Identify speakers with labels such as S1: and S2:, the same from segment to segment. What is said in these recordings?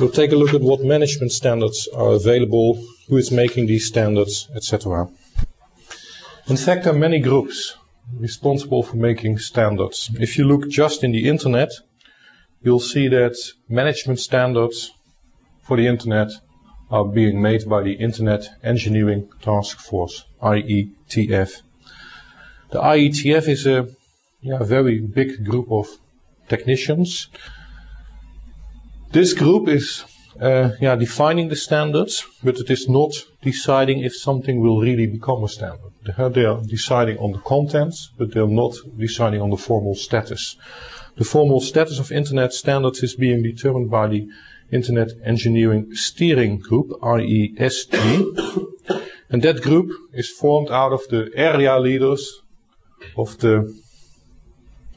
S1: We'll take a look at what management standards are available, who is making these standards, etc. In fact, there are many groups responsible for making standards. If you look just in the internet, you'll see that management standards for the internet are being made by the Internet Engineering Task Force, IETF. The IETF is a yeah, very big group of technicians. This group is uh, yeah, defining the standards, but it is not deciding if something will really become a standard. They are deciding on the contents, but they are not deciding on the formal status. The formal status of Internet standards is being determined by the Internet Engineering Steering Group, IESG. and that group is formed out of the area leaders of the,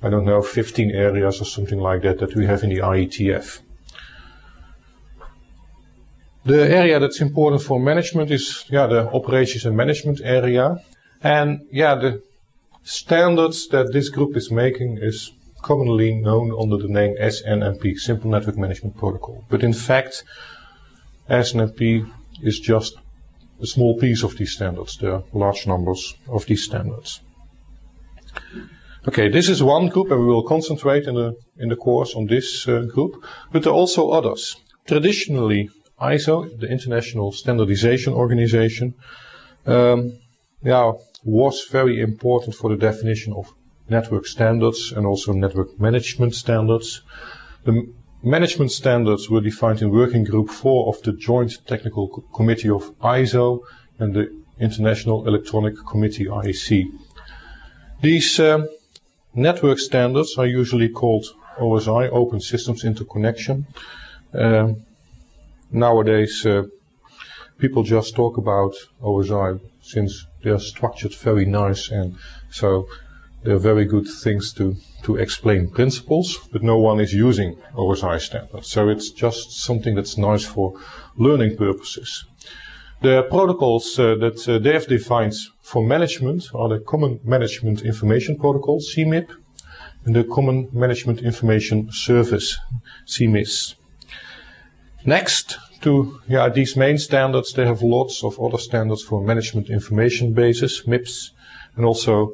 S1: I don't know, 15 areas or something like that that we have in the IETF. The area that's important for management is yeah, the operations and management area. And yeah, the standards that this group is making is commonly known under the name SNMP, Simple Network Management Protocol. But in fact, SNMP is just a small piece of these standards. There are large numbers of these standards. Okay, this is one group, and we will concentrate in the in the course on this uh, group. But there are also others. Traditionally, ISO, the International Standardization Organization, um, yeah, was very important for the definition of network standards and also network management standards. The management standards were defined in Working Group 4 of the Joint Technical Committee of ISO and the International Electronic Committee IEC. These uh, network standards are usually called OSI, Open Systems Interconnection. Uh, nowadays uh, people just talk about OSI since they're structured very nice and so they're very good things to, to explain principles, but no one is using OSI standards. So it's just something that's nice for learning purposes. The protocols uh, that uh, they have defined for management are the Common Management Information Protocol, CMIP, and the Common Management Information Service, CMIS. Next to yeah, these main standards, they have lots of other standards for management information bases, MIBs, and also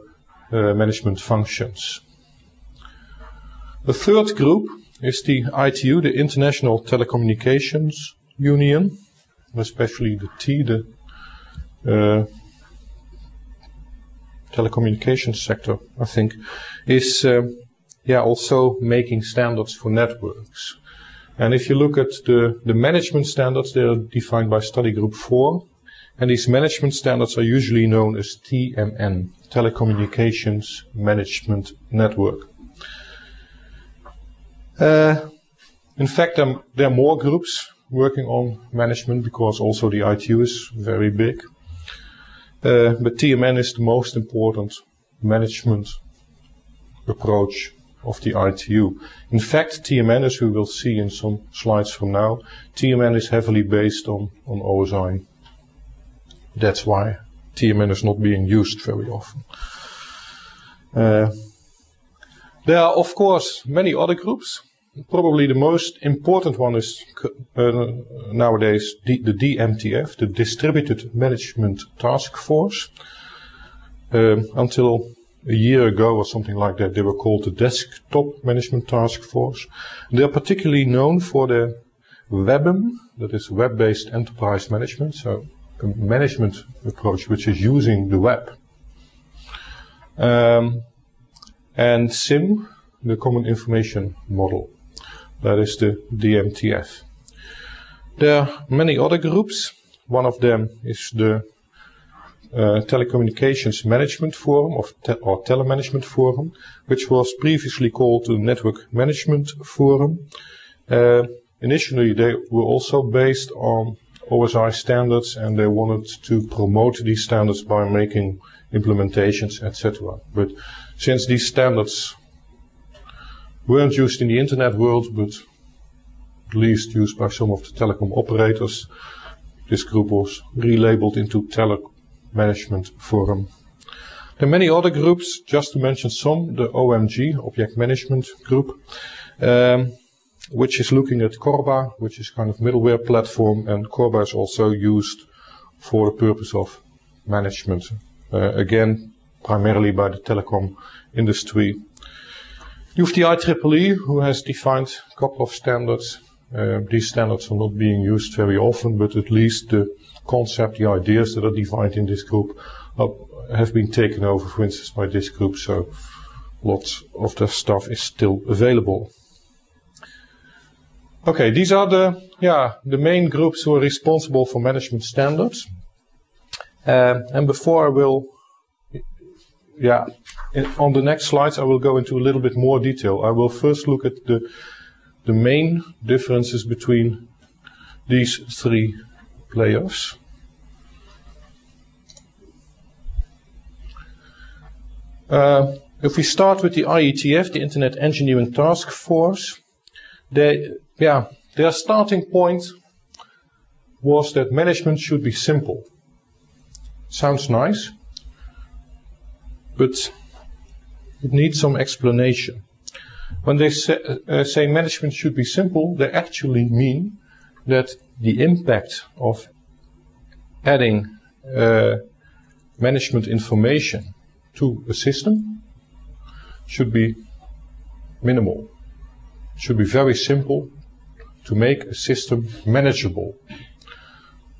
S1: uh, management functions. The third group is the ITU, the International Telecommunications Union, especially the T, the uh, telecommunications sector, I think, is uh, yeah also making standards for networks. And if you look at the, the management standards, they are defined by study group 4. And these management standards are usually known as TMN, Telecommunications Management Network. Uh, in fact, there, there, are more groups working on management because also the ITU is very big. Uh, but TMN is the most important management approach of the ITU. In fact, TMN, as we will see in some slides from now, TMN is heavily based on, on OSI. That's why TMN is not being used very often. Uh, there are, of course, many other groups. Probably the most important one is uh, nowadays the, the, DMTF, the Distributed Management Task Force. Um, until a year ago or something like that, they were called the Desktop Management Task Force. They are particularly known for their WBEM, that is web-based enterprise management, so a management approach which is using the web. Um, and CIM, the Common Information Model, that is the DMTF. There are many other groups. One of them is the uh, Telecommunications Management Forum of te or Telemanagement Forum, which was previously called the Network Management Forum. Uh, initially, they were also based on OSI standards, and they wanted to promote these standards by making implementations, etc. But since these standards weren't used in the internet world, but at least used by some of the telecom operators, this group was relabeled into Telecom Management Forum. There are many other groups, just to mention some, the OMG, Object Management Group. Um, which is looking at Corba, which is kind of middleware platform, and Corba is also used for the purpose of management. Uh, again, primarily by the telecom industry. You have the IEEE, who has defined a couple of standards. Uh, these standards are not being used very often, but at least the concept, the ideas that are defined in this group are, have been taken over, for instance, by this group. So lots of the stuff is still available. Okay, these are the yeah the main groups who are responsible for management standards. Uh, and before I will, yeah, in, on the next slides I will go into a little bit more detail. I will first look at the the main differences between these three players. Uh, if we start with the IETF, the Internet Engineering Task Force, they, yeah, their starting point was that management should be simple. Sounds nice, but it needs some explanation. When they say, uh, say management should be simple, they actually mean that the impact of adding uh, management information to a system should be minimal. Should be very simple to make a system manageable.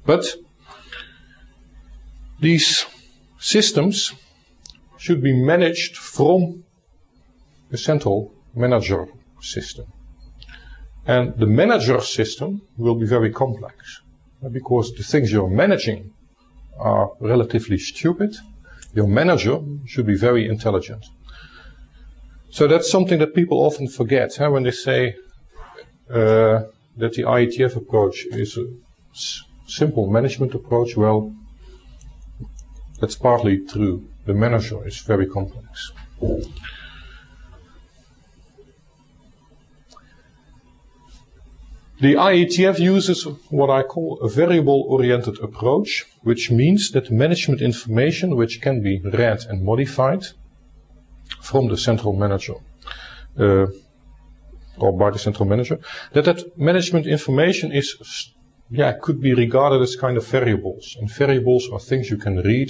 S1: But these systems should be managed from a central manager system. And the manager system will be very complex because the things you're managing are relatively stupid. Your manager should be very intelligent. So that's something that people often forget huh, when they say uh, that the IETF approach is a simple management approach. Well, that's partly true. The manager is very complex. The IETF uses what I call a variable-oriented approach, which means that management information, which can be read and modified from the central manager, uh, or by the central manager, that that management information is, yeah, could be regarded as kind of variables. And variables are things you can read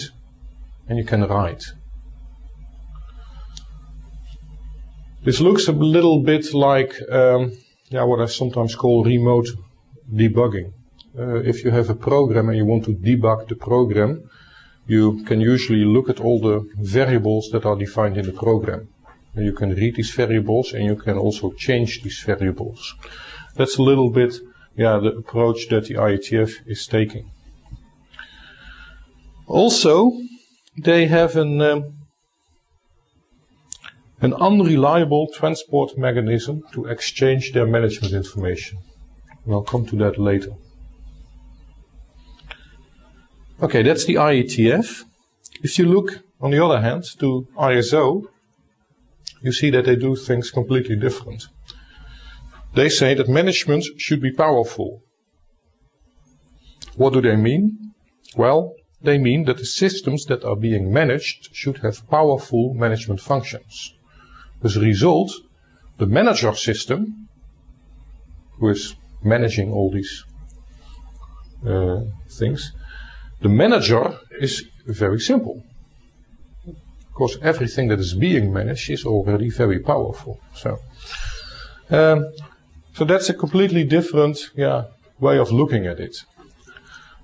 S1: and you can write. This looks a little bit like um, yeah, what I sometimes call remote debugging. Uh, if you have a program and you want to debug the program, you can usually look at all the variables that are defined in the program. And you can read these variables and you can also change these variables. That's a little bit yeah, the approach that the IETF is taking. Also, they have an um, an unreliable transport mechanism to exchange their management information. And I'll come to that later. Okay, that's the IETF. If you look, on the other hand, to ISO, you see that they do things completely different. They say that management should be powerful. What do they mean? Well, they mean that the systems that are being managed should have powerful management functions. As a result, the manager system, who is managing all these uh, things, the manager is very simple. Because everything that is being managed is already very powerful. So, um, so that's a completely different yeah, way of looking at it.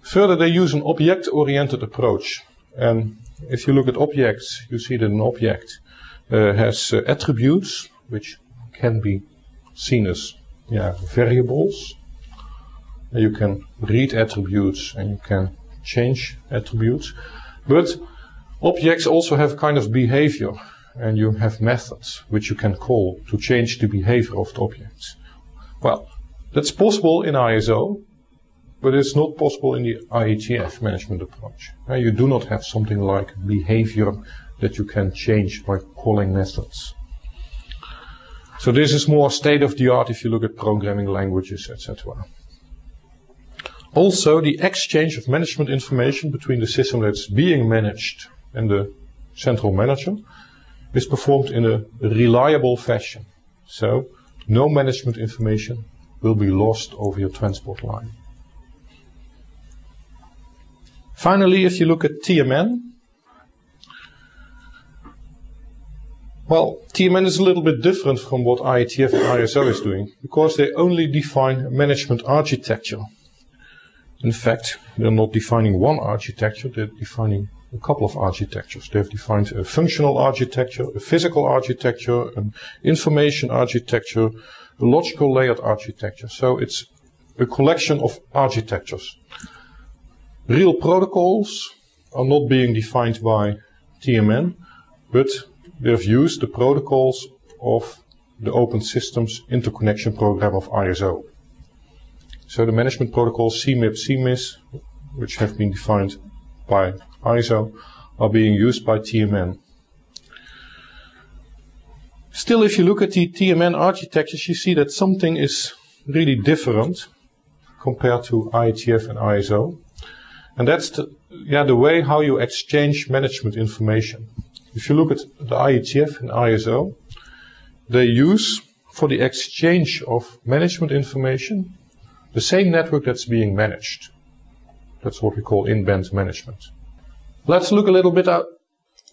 S1: Further, they use an object-oriented approach. And if you look at objects, you see that an object has uh, attributes which can be seen as yeah, variables. You can read attributes and you can change attributes. But objects also have kind of behavior and you have methods which you can call to change the behavior of the objects. Well, that's possible in ISO, but it's not possible in the IETF management approach. you do not have something like behavior that you can change by calling methods. So this is more state of the art if you look at programming languages, etc. Also, the exchange of management information between the system that's being managed and the central manager is performed in a reliable fashion. So, no management information will be lost over your transport line. Finally, if you look at TMN, well, TMN is a little bit different from what IETF and ISO is doing because they only define management architecture. In fact, they're not defining one architecture, they're defining a couple of architectures. They've defined a functional architecture, a physical architecture, an information architecture, a logical layered architecture. So it's a collection of architectures. Real protocols are not being defined by TMN, but they've used the protocols of the Open Systems Interconnection Program of ISO. So the management protocols CMIP, CMIS, which have been defined by ISO, are being used by TMN. Still, if you look at the TMN architectures, you see that something is really different compared to IETF and ISO. And that's the, yeah, the way how you exchange management information. If you look at the IETF and ISO, they use for the exchange of management information the same network that's being managed. That's what we call in-band management. Let's look a little bit at,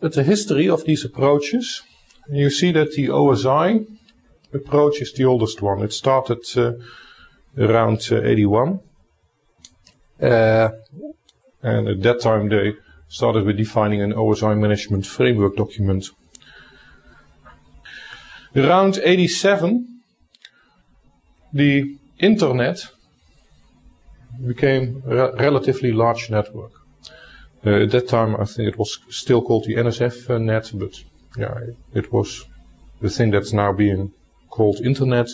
S1: the history of these approaches. You see that the OSI approach is the oldest one. It started uh, around uh, 81. Uh, and at that time they started with defining an OSI management framework document. Around 87, the internet became a relatively large network. Uh, at that time, I think it was still called the NSF uh, net, but yeah, it was the thing that's now being called internet.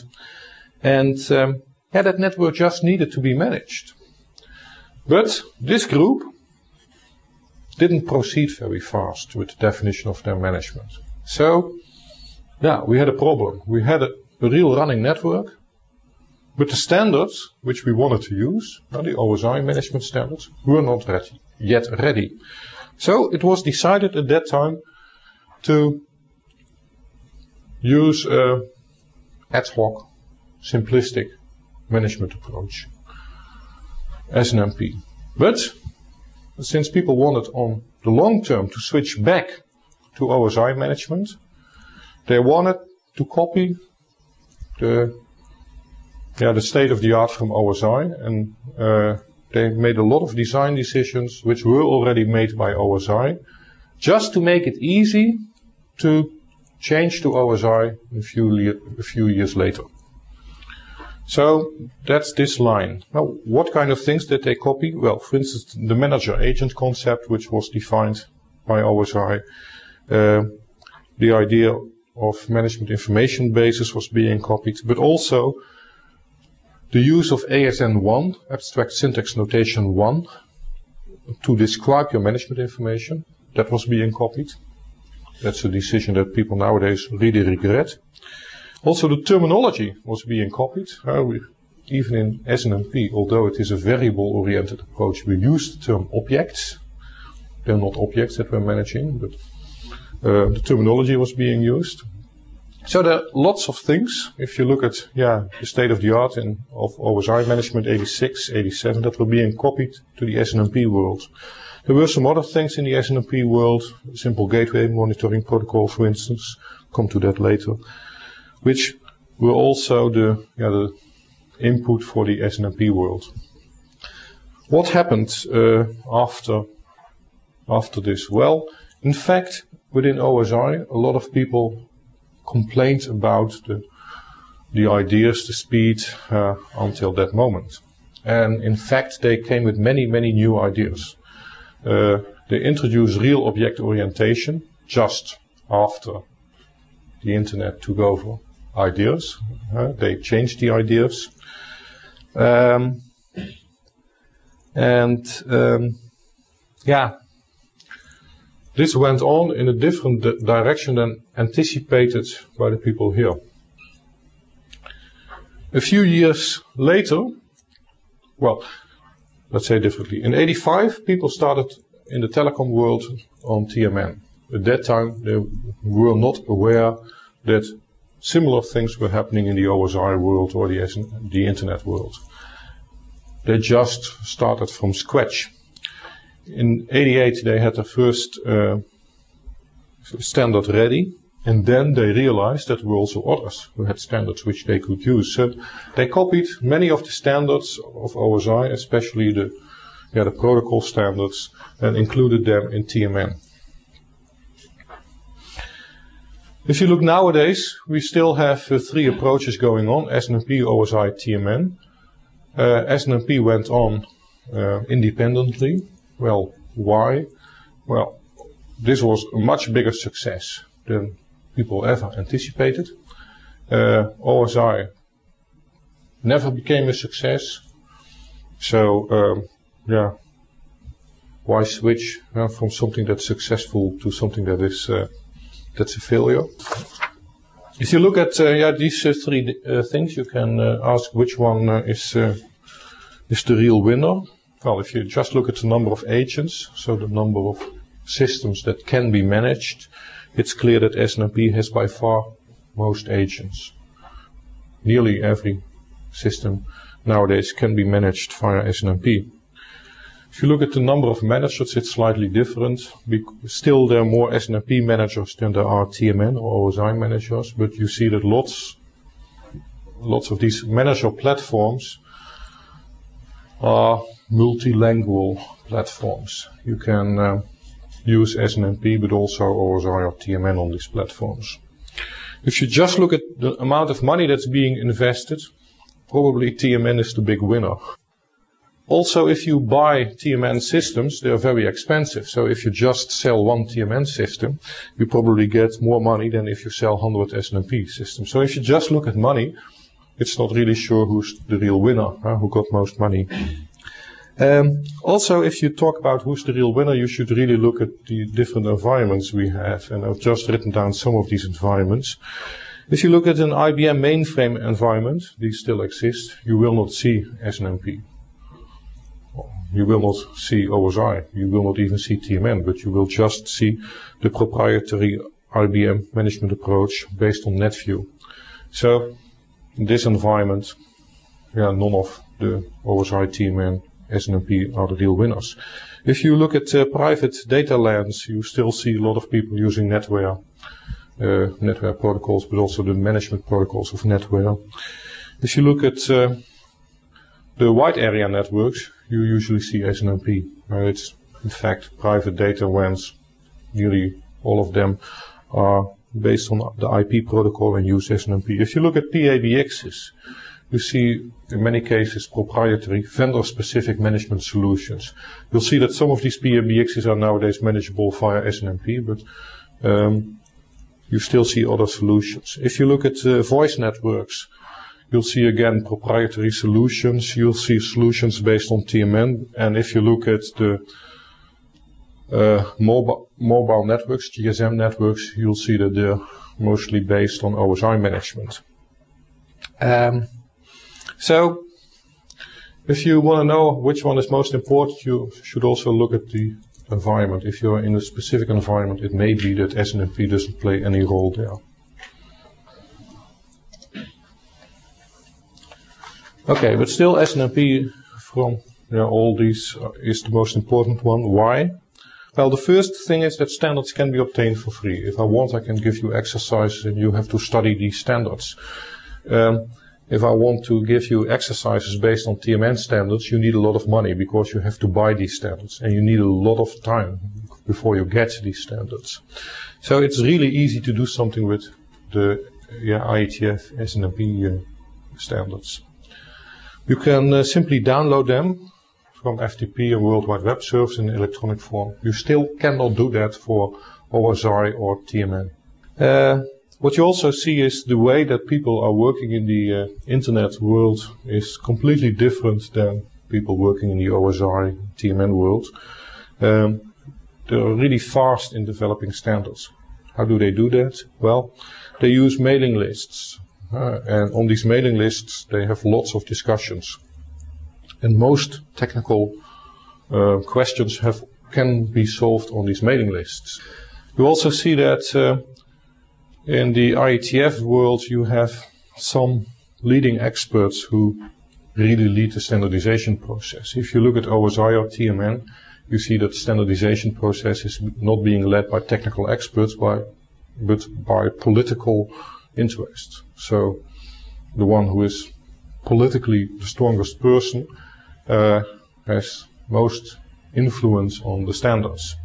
S1: And um, yeah, that network just needed to be managed. But this group didn't proceed very fast with the definition of their management. So, yeah, we had a problem. We had a, a real running network, but the standards which we wanted to use, the OSI management standards, were not ready, yet ready. So it was decided at that time to use a ad hoc, simplistic management approach, SNMP. But since people wanted on the long term to switch back to OSI management, they wanted to copy the yeah, the state of the art from OSI, and uh, they made a lot of design decisions which were already made by OSI, just to make it easy to change to OSI a few, a few years later. So that's this line. Now, what kind of things did they copy? Well, for instance, the manager agent concept, which was defined by OSI, uh, the idea of management information bases was being copied, but also the use of ASN1, Abstract Syntax Notation 1, to describe your management information, that was being copied. That's a decision that people nowadays really regret. Also, the terminology was being copied. Uh, we, even in SNMP, although it is a variable-oriented approach, we use the term objects. They're not objects that we're managing, but uh, the terminology was being used. So there are lots of things. If you look at yeah the state of the art in of OSI management 86, 87, that were being copied to the SNMP world. There were some other things in the SNMP world, simple gateway monitoring protocol, for instance. Come to that later, which were also the yeah the input for the SNMP world. What happened uh, after after this? Well, in fact, within OSI, a lot of people complained about the, the ideas, the speed uh, until that moment. And in fact, they came with many, many new ideas. Uh, they introduced real object orientation just after the internet took over ideas. Uh, they changed the ideas. Um, and um, yeah, this went on in a different di direction than anticipated by the people here. A few years later, well, let's say differently. In 85, people started in the telecom world on TMN. At that time, they were not aware that similar things were happening in the OSI world or the, the internet world. They just started from scratch. In 88, they had the first uh, standard ready, and then they realized that there were also others who had standards which they could use. So they copied many of the standards of OSI, especially the, yeah, the protocol standards, and included them in TMN. If you look nowadays, we still have uh, three approaches going on, SNMP, OSI, TMN. Uh, SNMP went on uh, independently. Well, why? Well, this was a much bigger success than people ever anticipated. Uh, OSI never became a success. So, um, yeah, why switch uh, from something that's successful to something that is uh, that's a failure? If you look at uh, yeah these uh, three uh, things, you can ask which one is is the real winner. Well, if you just look at the number of agents, so the number of systems that can be managed, it's clear that SNMP has by far most agents. Nearly every system nowadays can be managed via SNMP. If you look at the number of managers, it's slightly different. Still, there are more SNMP managers than there are TMN or OSI managers, but you see that lots, lots of these manager platforms are multilingual platforms. You can uh, use SNMP, but also OSI or TMN on these platforms. If you just look at the amount of money that's being invested, probably TMN is the big winner. Also, if you buy TMN systems, they are very expensive. So if you just sell one TMN system, you probably get more money than if you sell 100 SNMP systems. So if you just look at money, it's not really sure who's the real winner, huh, who got most money. Um, also, if you talk about who's the real winner, you should really look at the different environments we have. And I've just written down some of these environments. If you look at an IBM mainframe environment, these still exist, you will not see SNMP. You will not see OSI. You will not even see TMN, but you will just see the proprietary IBM management approach based on NetView. So, in this environment, yeah, none of the OSI, TMN, SNMP are the real winners. If you look at uh, private data LANs, you still see a lot of people using NetWare, uh, NetWare protocols, but also the management protocols of NetWare. If you look at uh, the wide area networks, you usually see SNMP. Where it's in fact private data LANs, nearly all of them are based on the IP protocol and use SNMP. If you look at PABXs, you see in many cases proprietary vendor-specific management solutions. You'll see that some of these PABXs are nowadays manageable via SNMP, but um, you still see other solutions. If you look at uh, voice networks, you'll see again proprietary solutions. You'll see solutions based on TMN. And if you look at the uh, mobile, mobile networks, GSM networks, you'll see that they're mostly based on OSI management. Um, so, if you want to know which one is most important, you should also look at the environment. If you're in a specific environment, it may be that SNMP doesn't play any role there. Okay, but still SNMP from yeah, all these uh, is the most important one. Why? Well, the first thing is that standards can be obtained for free. If I want, I can give you exercises and you have to study these standards. Um, if I want to give you exercises based on TMN standards, you need a lot of money because you have to buy these standards and you need a lot of time before you get these standards. So it's really easy to do something with the yeah, IETF SNMP uh, standards. You can uh, simply download them from FTP and World Wide Web Service in electronic form. You still cannot do that for OSI or TMN. Uh, what you also see is the way that people are working in the uh, internet world is completely different than people working in the OSI, TMN world. Um, they're really fast in developing standards. How do they do that? Well, they use mailing lists. Uh, and on these mailing lists, they have lots of discussions. And most technical uh, questions have, can be solved on these mailing lists. You also see that uh, in the IETF world, you have some leading experts who really lead the standardization process. If you look at OSI or TMN, you see that the standardization process is not being led by technical experts, by, but by political interests. So the one who is politically the strongest person uh, has most influence on the standards.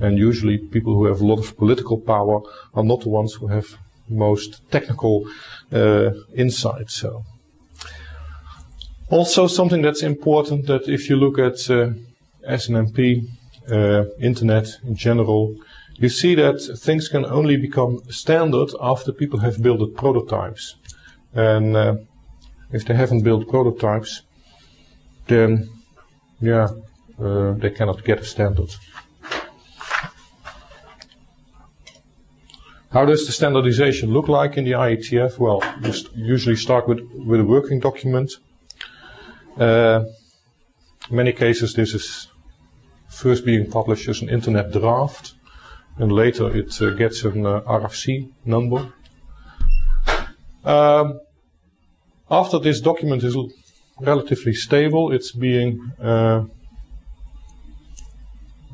S1: And usually people who have a lot of political power are not the ones who have most technical uh, insight. So also something that's important that if you look at uh, SNMP, uh, internet in general, you see that things can only become standard after people have built prototypes. And uh, if they haven't built prototypes, then yeah, uh, they cannot get a standard. How does the standardization look like in the IETF? Well, you usually start with, with a working document. Uh, in many cases, this is first being published as an internet draft, and later it uh, gets an uh, RFC number. Um, after this document is relatively stable, it's being uh,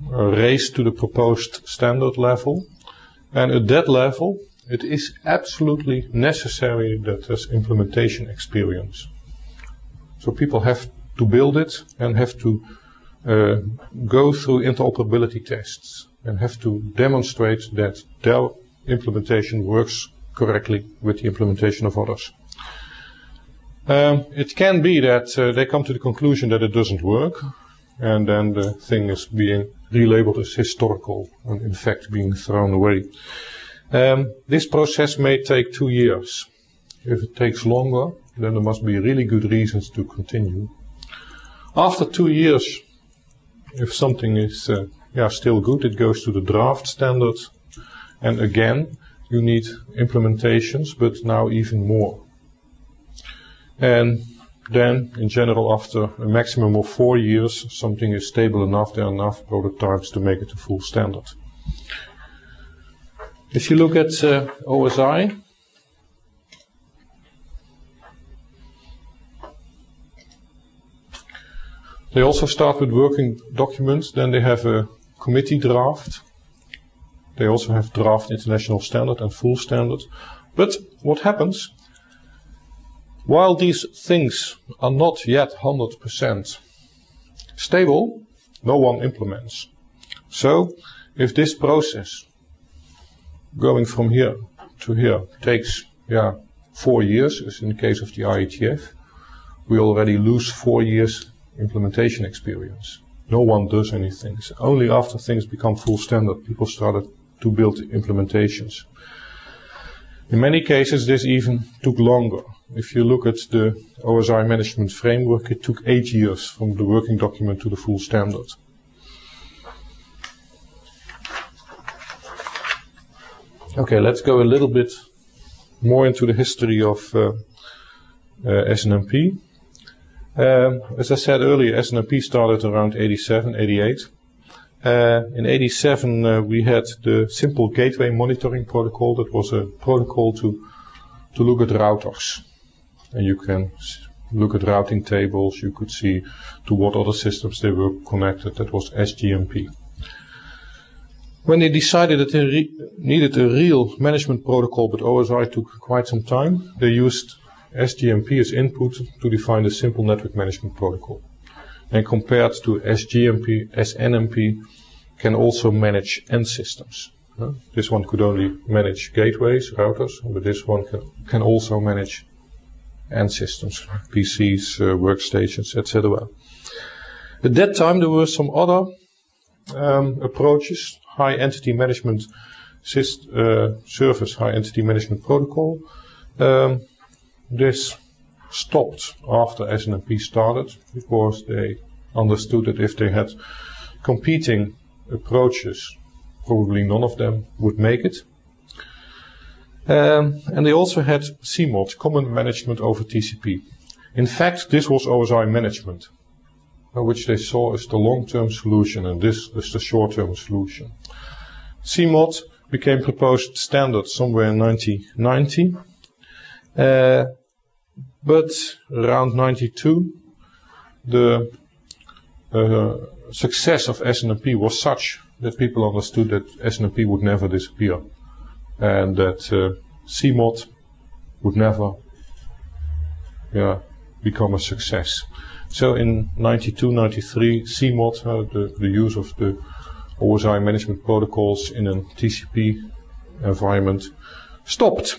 S1: raised to the proposed standard level. And at that level, it is absolutely necessary that there's implementation experience. So people have to build it and have to uh, go through interoperability tests and have to demonstrate that their implementation works correctly with the implementation of others. Um, it can be that uh, they come to the conclusion that it doesn't work, and then the thing is being relabeled as historical and in fact being thrown away. Um, this process may take two years. If it takes longer, then there must be really good reasons to continue. After two years, if something is uh, yeah, still good, it goes to the draft standard. And again, you need implementations, but now even more. And then, in general, after a maximum of four years, something is stable enough, there are enough prototypes to make it a full standard. If you look at uh, OSI, they also start with working documents, then they have a committee draft. They also have draft international standard and full standard. But what happens while these things are not yet 100% stable, no one implements. So, if this process going from here to here takes yeah, four years, as in the case of the IETF, we already lose four years implementation experience. No one does anything. It's only after things become full standard, people started to build implementations. In many cases, this even took longer. If you look at the OSI management framework, it took eight years from the working document to the full standard. Okay, let's go a little bit more into the history of uh, uh, SNMP. Um, as I said earlier, SNMP started around 87, 88. Uh, in 87, uh, we had the simple gateway monitoring protocol. That was a protocol to, to look at routers and you can look at routing tables. You could see to what other systems they were connected. That was SGMP. When they decided that they needed a real management protocol, but OSI took quite some time, they used SGMP as input to define the simple network management protocol. And compared to SGMP, SNMP can also manage end systems. Uh, this one could only manage gateways, routers, but this one can, can also manage end systems, PCs, uh, workstations, etc. At that time, there were some other um, approaches, high entity management syst, uh, service, high entity management protocol. Um, this stopped after SNMP started because they understood that if they had competing approaches, probably none of them would make it. Um, and they also had CMOT, Common Management over TCP. In fact, this was OSI management, uh, which they saw as the long-term solution, and this is the short-term solution. CMOT became proposed standard somewhere in 1990. Uh, but around 92, the uh, success of SNMP was such that people understood that SNMP would never disappear and that uh, CMOT would never yeah, become a success. So in 92, 93, CMOT, uh, the, the use of the OSI management protocols in a TCP environment stopped.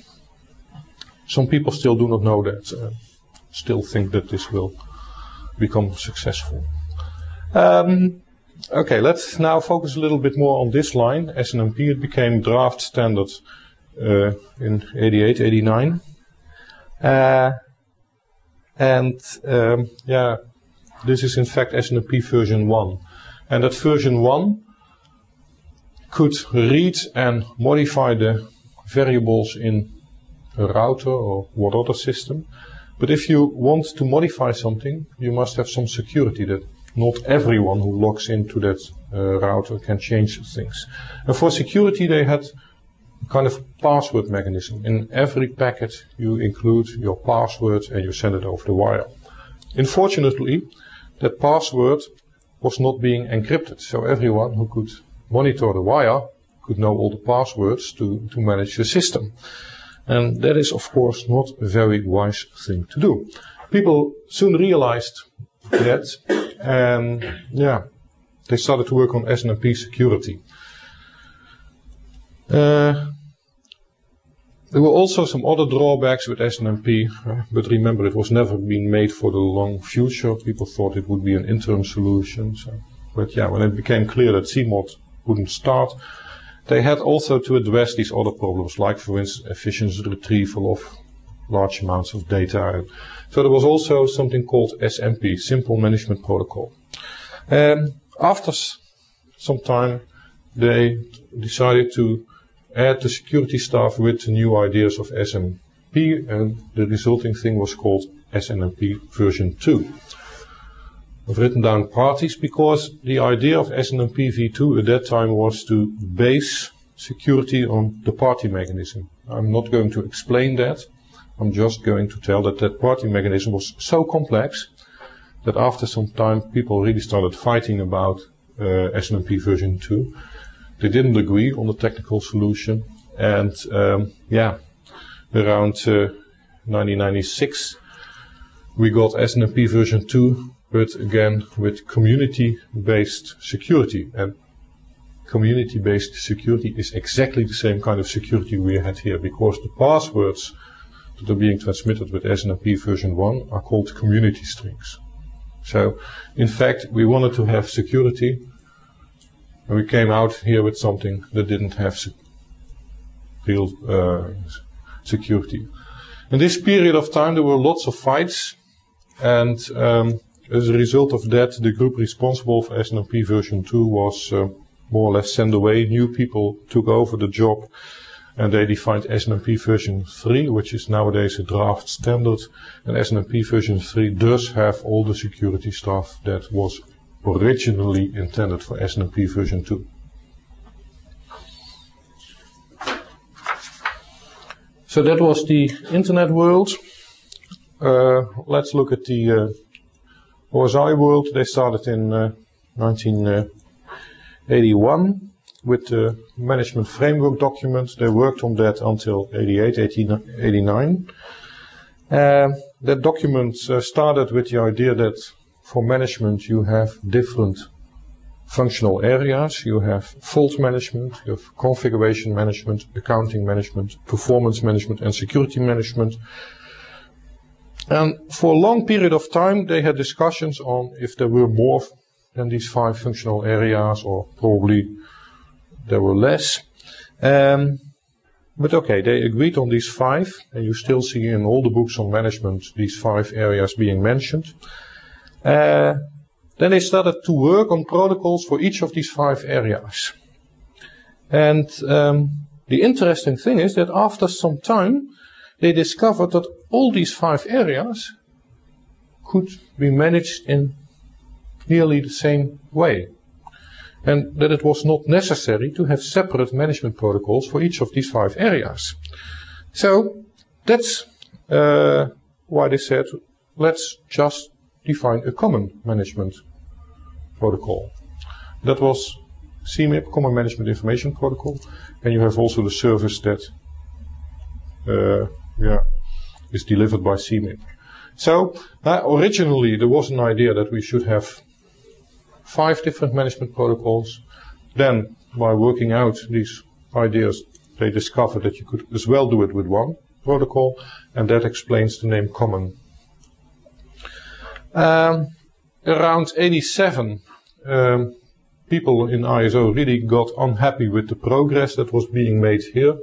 S1: Some people still do not know that, uh, still think that this will become successful. Um, okay, let's now focus a little bit more on this line. SNMP, it became draft standard uh, in 88, 89. Uh, and um, yeah, this is in fact SNMP version 1. And that version 1 could read and modify the variables in a router or what other system. But if you want to modify something, you must have some security that not everyone who logs into that uh, router can change things. And for security, they had kind of password mechanism. In every packet, you include your password and you send it over the wire. Unfortunately, that password was not being encrypted, so everyone who could monitor the wire could know all the passwords to, to manage the system. And that is, of course, not a very wise thing to do. People soon realized that, and yeah, they started to work on SNMP security. Uh, there were also some other drawbacks with SNMP, uh, but remember it was never being made for the long future. People thought it would be an interim solution. So. But yeah, when it became clear that CMOT wouldn't start, they had also to address these other problems, like for instance efficient retrieval of large amounts of data. So there was also something called SMP, Simple Management Protocol. Um, after some time, they decided to add the security staff with the new ideas of SMP, and the resulting thing was called SNMP version 2. I've written down parties because the idea of SNMP v2 at that time was to base security on the party mechanism. I'm not going to explain that. I'm just going to tell that that party mechanism was so complex that after some time people really started fighting about uh, SNMP version 2. They didn't agree on the technical solution and um, yeah, around uh, 1996 we got SNMP version 2 but again with community-based security. And community-based security is exactly the same kind of security we had here because the passwords that are being transmitted with SNMP version 1 are called community strings. So, in fact, we wanted to have security and we came out here with something that didn't have se real uh, security. In this period of time, there were lots of fights and um, as a result of that, the group responsible for SNMP version 2 was uh, more or less sent away. New people took over the job and they defined SNMP version 3, which is nowadays a draft standard. And SNMP version 3 does have all the security stuff that was originally intended for SNMP version 2. So that was the internet world. Uh, let's look at the uh, OSI World, they started in uh, 1981 with the management framework document. They worked on that until 88, 89. Uh, that document uh, started with the idea that for management you have different functional areas. You have fault management, you have configuration management, accounting management, performance management, and security management. And for a long period of time, they had discussions on if there were more than these five functional areas, or probably there were less. Um, but okay, they agreed on these five, and you still see in all the books on management these five areas being mentioned. Uh, then they started to work on protocols for each of these five areas. And um, the interesting thing is that after some time, they discovered that all these five areas could be managed in nearly the same way. and that it was not necessary to have separate management protocols for each of these five areas. So that's uh, why they said, let's just define a common management protocol. That was CMIP, Common Management Information Protocol, and you have also the service that uh, yeah, is delivered by CMIP. So uh, originally there was an idea that we should have five different management protocols. Then by working out these ideas, they discovered that you could as well do it with one protocol, and that explains the name common. Um, around 87, um, people in ISO really got unhappy with the progress that was being made here.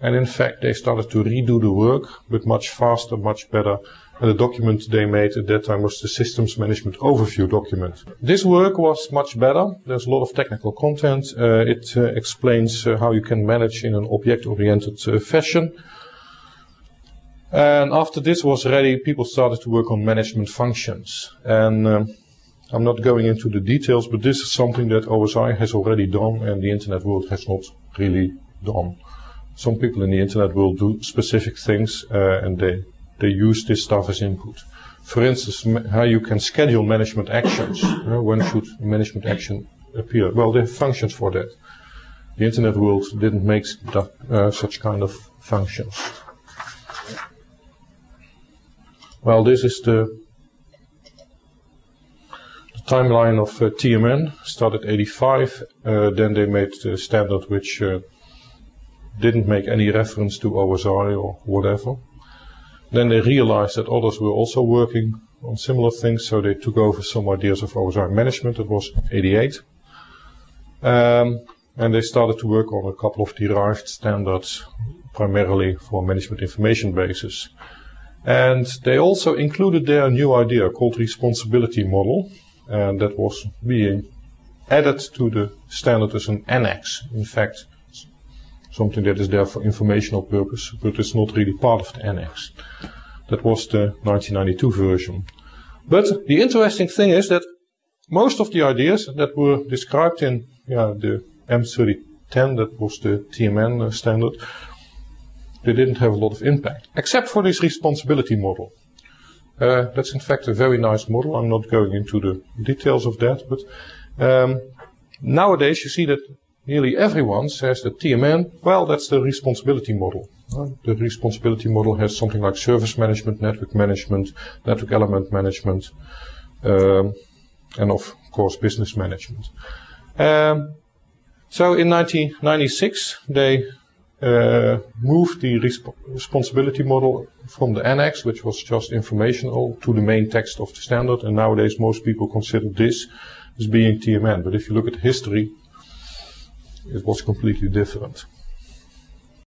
S1: And in fact, they started to redo the work, but much faster, much better. And the document they made at that time was the Systems Management Overview document. This work was much better. There's a lot of technical content. Uh, it uh, explains uh, how you can manage in an object-oriented uh, fashion. And after this was ready, people started to work on management functions. And um, I'm not going into the details, but this is something that OSI has already done and the internet world has not really done. Some people in the internet will do specific things uh, and they, they use this stuff as input. For instance, how you can schedule management actions. Uh, when should management action appear? Well, there are functions for that. The internet world didn't make that, uh, such kind of functions. Well, this is the, the timeline of uh, TMN. Started 85, uh, then they made the standard which didn't make any reference to OSI or whatever. Then they realized that others were also working on similar things, so they took over some ideas of OSI management. It was 88. Um, and they started to work on a couple of derived standards, primarily for management information bases. And they also included their new idea called responsibility model, and that was being added to the standard as an annex. In fact, something that is there for informational purpose, but it's not really part of the annex. That was the 1992 version. But the interesting thing is that most of the ideas that were described in yeah, the M3010, that was the TMN standard, they didn't have a lot of impact, except for this responsibility model. Uh, that's in fact a very nice model. I'm not going into the details of that, but um, nowadays you see that nearly everyone says that TMN, well, that's the responsibility model. The responsibility model has something like service management, network management, network element management, um, and of course business management. Um, so in 1996, they uh, moved the resp responsibility model from the annex, which was just informational, to the main text of the standard. And nowadays, most people consider this as being TMN. But if you look at history, it was completely different.